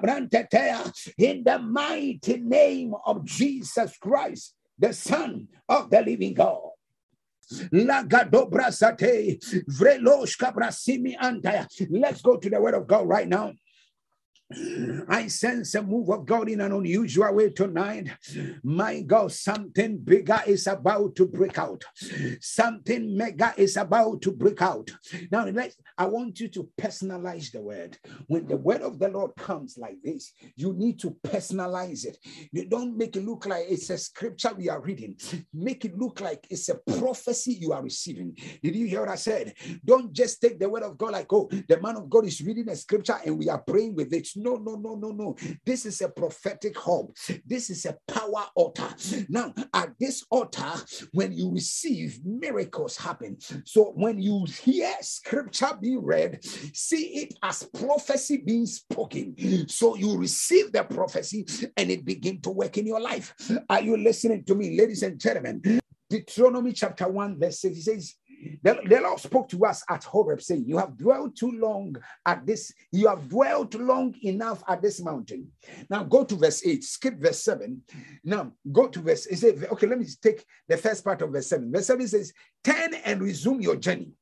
branta tea, in the mighty name of Jesus Christ, the Son of the living God. Let's go to the word of God right now. I sense a move of God in an unusual way tonight. My God, something bigger is about to break out. Something mega is about to break out. Now, let's, I want you to personalize the word. When the word of the Lord comes like this, you need to personalize it. You don't make it look like it's a scripture we are reading. Make it look like it's a prophecy you are receiving. Did you hear what I said? Don't just take the word of God like, oh, the man of God is reading a scripture and we are praying with it. No, no, no, no, no. This is a prophetic hub. This is a power altar. Now, at this altar, when you receive, miracles happen. So when you hear scripture being read, see it as prophecy being spoken. So you receive the prophecy and it begin to work in your life. Are you listening to me, ladies and gentlemen? Deuteronomy chapter 1, verse 6 says, the, the Lord spoke to us at Horeb, saying, You have dwelt too long at this, you have dwelt long enough at this mountain. Now go to verse 8, skip verse 7. Now go to verse, it Okay, let me take the first part of verse 7. Verse 7 says, Turn and resume your journey.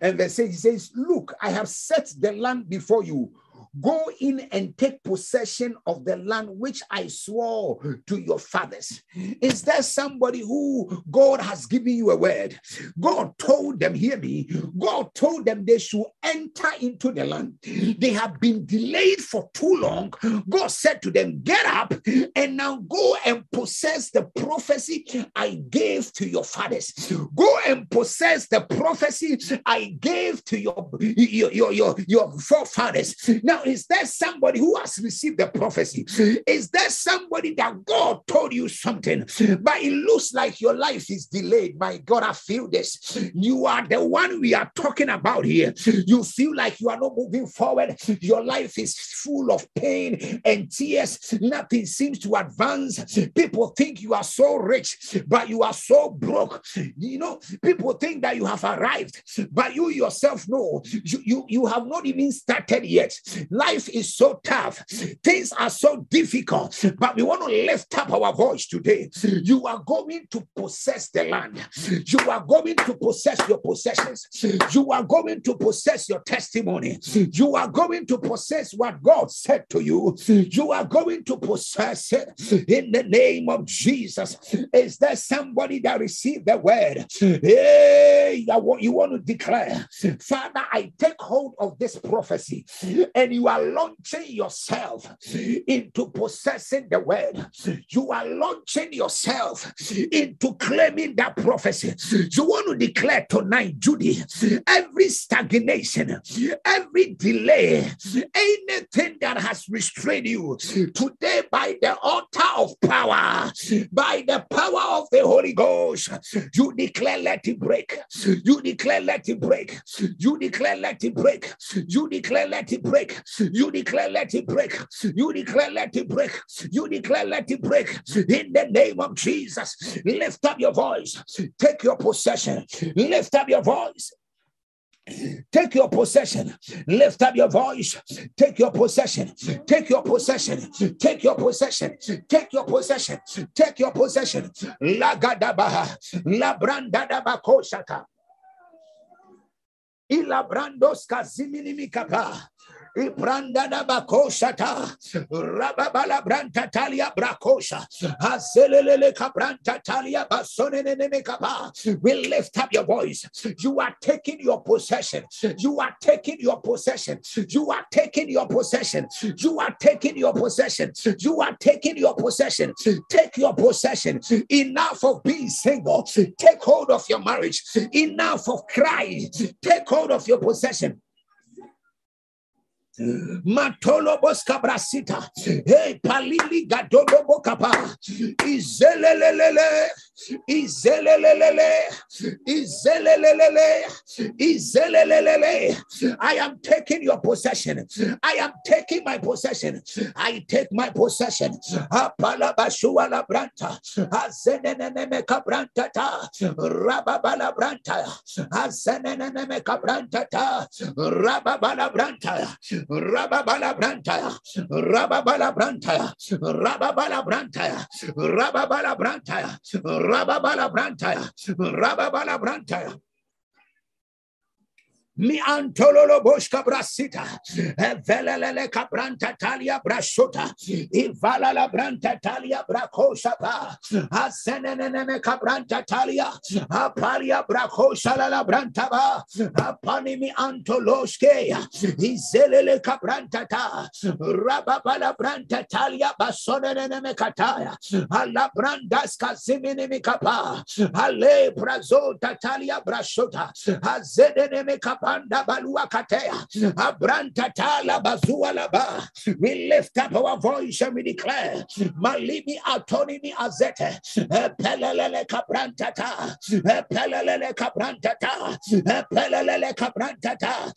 And verse 8 says, Look, I have set the land before you. Go in and take possession of the land which I swore to your fathers. Is there somebody who God has given you a word? God told them, hear me, God told them they should enter into the land. They have been delayed for too long. God said to them, Get up and now go and possess the prophecy I gave to your fathers. Go and possess the prophecy I gave to your, your, your, your, your forefathers. Now, is there somebody who has received the prophecy? Is there somebody that God told you something, but it looks like your life is delayed? My God, I feel this. You are the one we are talking about here. You feel like you are not moving forward. Your life is full of pain and tears. Nothing seems to advance. People think you are so rich, but you are so broke. You know, people think that you have arrived, but you yourself know you, you, you have not even started yet. Life is so tough, things are so difficult, but we want to lift up our voice today. You are going to possess the land, you are going to possess your possessions, you are going to possess your testimony, you are going to possess what God said to you, you are going to possess it in the name of Jesus. Is there somebody that received the word? Hey, you want to declare, Father, I take hold of this prophecy, and you are launching yourself into possessing the word. You are launching yourself into claiming that prophecy. You want to declare tonight, Judy, every stagnation, every delay, anything that has restrained you today by the altar of power, by the power of the Holy Ghost, you declare, let it break. You declare, let it break. You declare, let it break. You declare, let it break. You declare, let it break. You declare, let it break. You declare, let it break. In the name of Jesus, lift up your voice. Take your possession. Lift up your voice. Take your possession. Lift up your voice. Take your possession. Take your possession. Take your possession. Take your possession. Take your possession. La gadabaha. La branda dabakoshata. Ila brandos kazimini mikapa. Ibranda da Rababala branta talia brakosha, Azelele kabranta talia. We lift up your voice. You are taking your possession. You are taking your possession. You are taking your possession. You are taking your possession. You are taking your possession. Take your possession. Enough of being single. Take hold of your marriage. Enough of crying. Take hold of your possession. Matolo boska brasita. Hey, palili gadodo bokapa. Izelelelele. Izelelelele. Izelelelele. Izelelelele. I am taking your possession. I am taking my possession. I take my possession. Apala bashua la branta. Azeneneme kabranta ta. Rababala branta. Azeneneme kabranta ta. Rababala branta. Rababala Brantaya, Rababala Brantaya, Rababala Brantaya, Rababala Brantaya, Rababala Brantaya, Rababala Brantaya. Mi antololo boshka brasita. Eh, Velele cabranta talia brashota. Ivala la branta talia brakosha pa. Asenene cabranta talia. Apalia brakosha la la branta ba. Apani mi antoloshke. Izelele cabranta ta. rababa la branta talia basonene me kataya. Alla brandas kazimini mi kapa. Ale brazo talia brashota. Azedene me kapa Abranta Tala. We lift up our voice and we declare, Malimi Autonomy Azete, Pelele Cabranta Ta, Pelele Cabranta Ta, Pelele Cabranta Ta,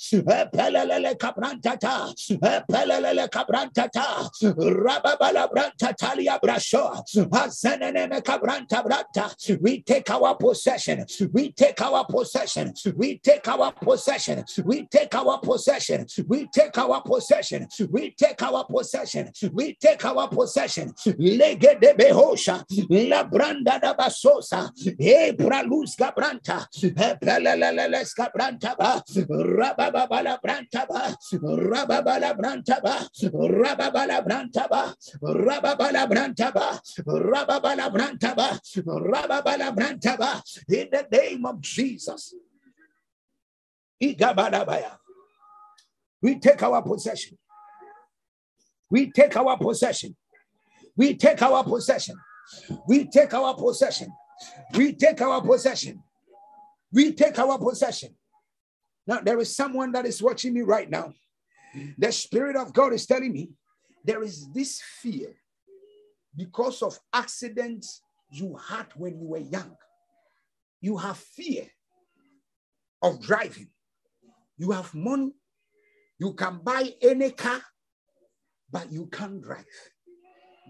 Pelele Cabranta Ta, Pelele Cabranta Ta, Rababala Branta Talia Brasho, Azenene Cabranta Branta. We take our possession, we take our possession, we take our possession possession. We take our possession. We take our possession. We take our possession. We take our possession. Lege de behosha. La branda da basosa. E pralus gabranta. Peleleleles We take our possession. We take our possession. We take our possession. We take our possession. We take our possession. We take our possession. Now, there is someone that is watching me right now. The Spirit of God is telling me there is this fear because of accidents you had when you were young. You have fear of driving. You have money, you can buy any car, but you can't drive.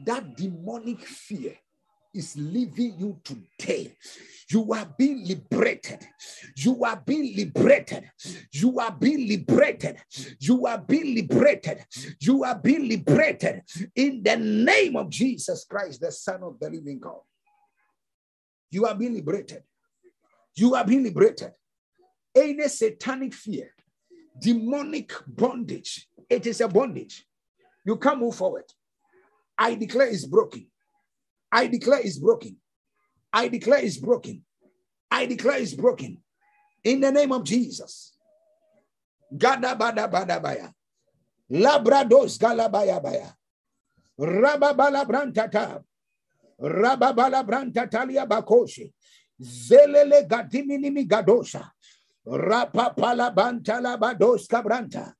That demonic fear is leaving you today. You are being liberated. You are being liberated. You are being liberated. You are being liberated. You are being liberated in the name of Jesus Christ, the Son of the living God. You are being liberated. You are being liberated. Any satanic fear, demonic bondage, it is a bondage. You can't move forward. I declare it's broken. I declare it's broken. I declare it's broken. I declare it's broken. In the name of Jesus. Gada bada. Labrados galabaya baya. Rababala brantata. Rababala brantatalia bakoshi. Zelele gadimini gadosha. Rapapala bantala badoska branta.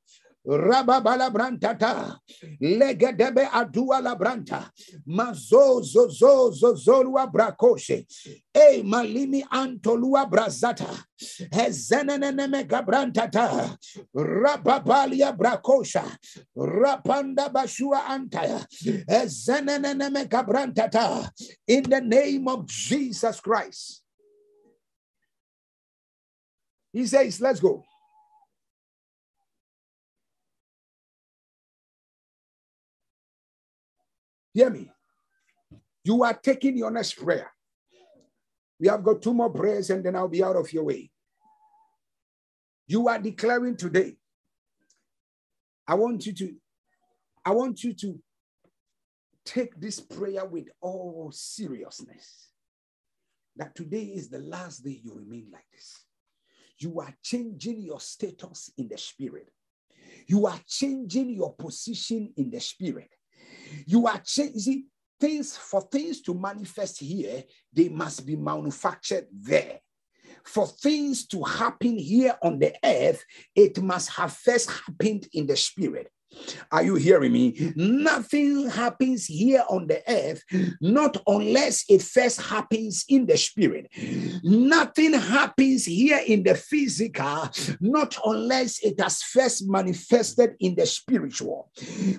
Rababala brantata, legedebe adua la branta, mazo zozo zozolua brakoshe, e malimi antolua brazata, hezeneneme gabrantata, rababalia brakosha, rapanda bashua antaya, hezeneneme gabrantata, in the name of Jesus Christ. He says, let's go. Hear me. You are taking your next prayer. We have got two more prayers and then I'll be out of your way. You are declaring today. I want you to, I want you to take this prayer with all seriousness. That today is the last day you remain like this. You are changing your status in the spirit. You are changing your position in the spirit. You are changing things for things to manifest here, they must be manufactured there. For things to happen here on the earth, it must have first happened in the spirit. Are you hearing me? Nothing happens here on the earth, not unless it first happens in the spirit. Nothing happens here in the physical, not unless it has first manifested in the spiritual.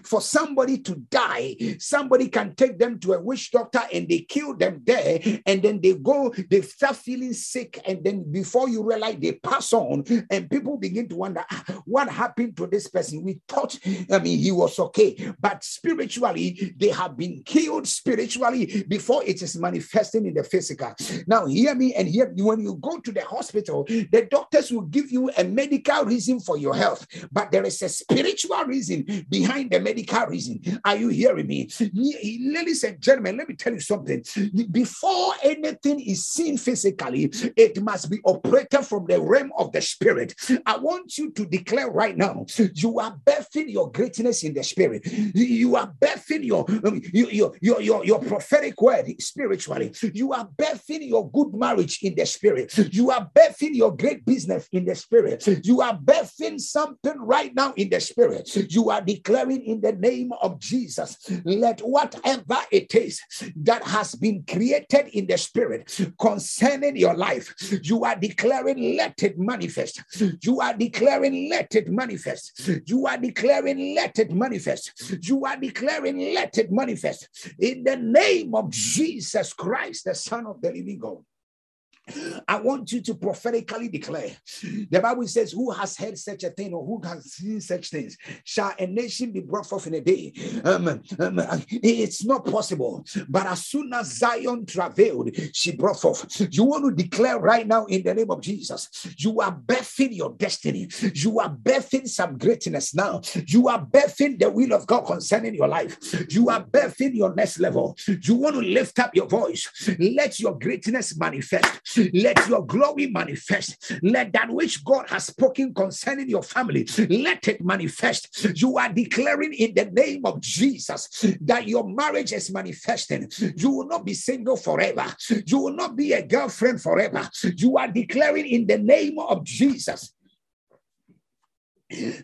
For somebody to die, somebody can take them to a witch doctor and they kill them there, and then they go, they start feeling sick, and then before you realize they pass on, and people begin to wonder ah, what happened to this person. We thought I mean, he was okay. But spiritually, they have been killed spiritually before it is manifesting in the physical. Now, hear me and hear. When you go to the hospital, the doctors will give you a medical reason for your health, but there is a spiritual reason behind the medical reason. Are you hearing me? Ladies and gentlemen, let me tell you something. Before anything is seen physically, it must be operated from the realm of the spirit. I want you to declare right now you are birthing your greatness in the spirit. You are birthing your, um, your, your, your, your prophetic word spiritually. You are birthing your good marriage in the spirit. You are birthing your great business in the spirit. You are birthing something right now in the spirit. You are declaring in the name of Jesus, let whatever it is that has been created in the spirit concerning your life, you are declaring, let it manifest. You are declaring, let it manifest. You are declaring, let it manifest. You are declaring, let it manifest in the name of Jesus Christ, the Son of the living God. I want you to prophetically declare. The Bible says, Who has heard such a thing or who has seen such things? Shall a nation be brought forth in a day? Um, um, it's not possible. But as soon as Zion travailed, she brought forth. You want to declare right now in the name of Jesus, you are birthing your destiny. You are birthing some greatness now. You are birthing the will of God concerning your life. You are birthing your next level. You want to lift up your voice. Let your greatness manifest. Let your glory manifest. Let that which God has spoken concerning your family, let it manifest. You are declaring in the name of Jesus that your marriage is manifesting. You will not be single forever. You will not be a girlfriend forever. You are declaring in the name of Jesus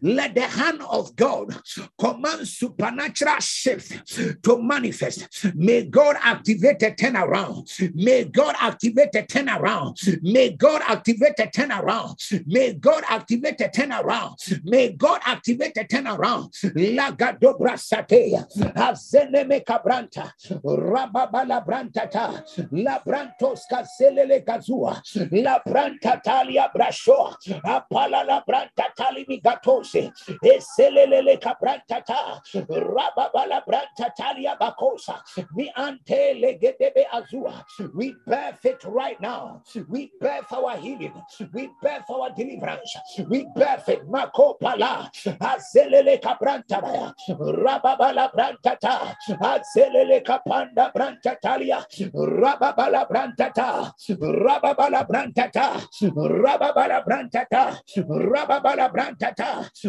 let the hand of God command supernatural shift to manifest. May God activate a turnaround. May God activate a turnaround. May God activate a turnaround. May God activate a turnaround. May God activate a turnaround. Lagado brasatea. Azeneme cabranta. Rababala brantata. La brantos caselele gazua. La branta talia brashoa. Apala la talimiga katose eselelele rababala brantatalia bakosa. Mi ante legedebe azua. We birth it right now. We birth our healing. We birth our deliverance. We birth it. Makopala. Azelele kabrantaya rababala brantata azelele kapanda brantatalia rababala brantata rababala brantata rababala brantata rababala brantata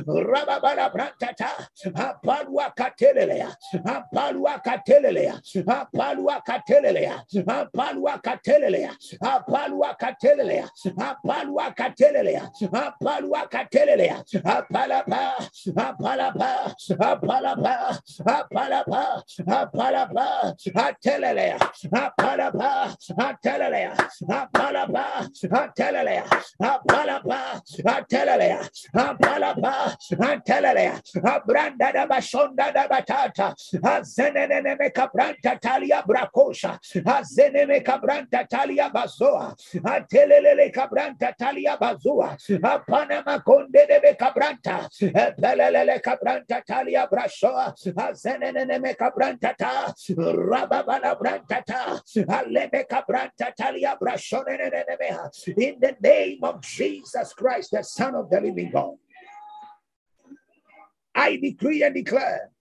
Rababala Brantata, Apalua Catelea, Apalua Catelea, Apalua Catelea, Apalua Catelea, Apalua Catelea, Apalua Catelea, Apalua Catelea, Apalapa, Apalapa, Apalapa, Apalapa, Apalapa, Atelelea, Apalapa, Atelelea, Apalapa, Atelelea, Apalapa, Atelelea, Apalapa, Abranda da Bashonda da Batata, Cabranta Talia Bracosha, Cabranta Talia Bazoa, Antelele Cabranta Talia Bazoa, Apanama Conde de Cabranta, Pelele Cabranta Talia Brashoa, Cabranta Alebe Cabranta Talia in the name of Jesus Christ, the Son of the living God. I decree and declare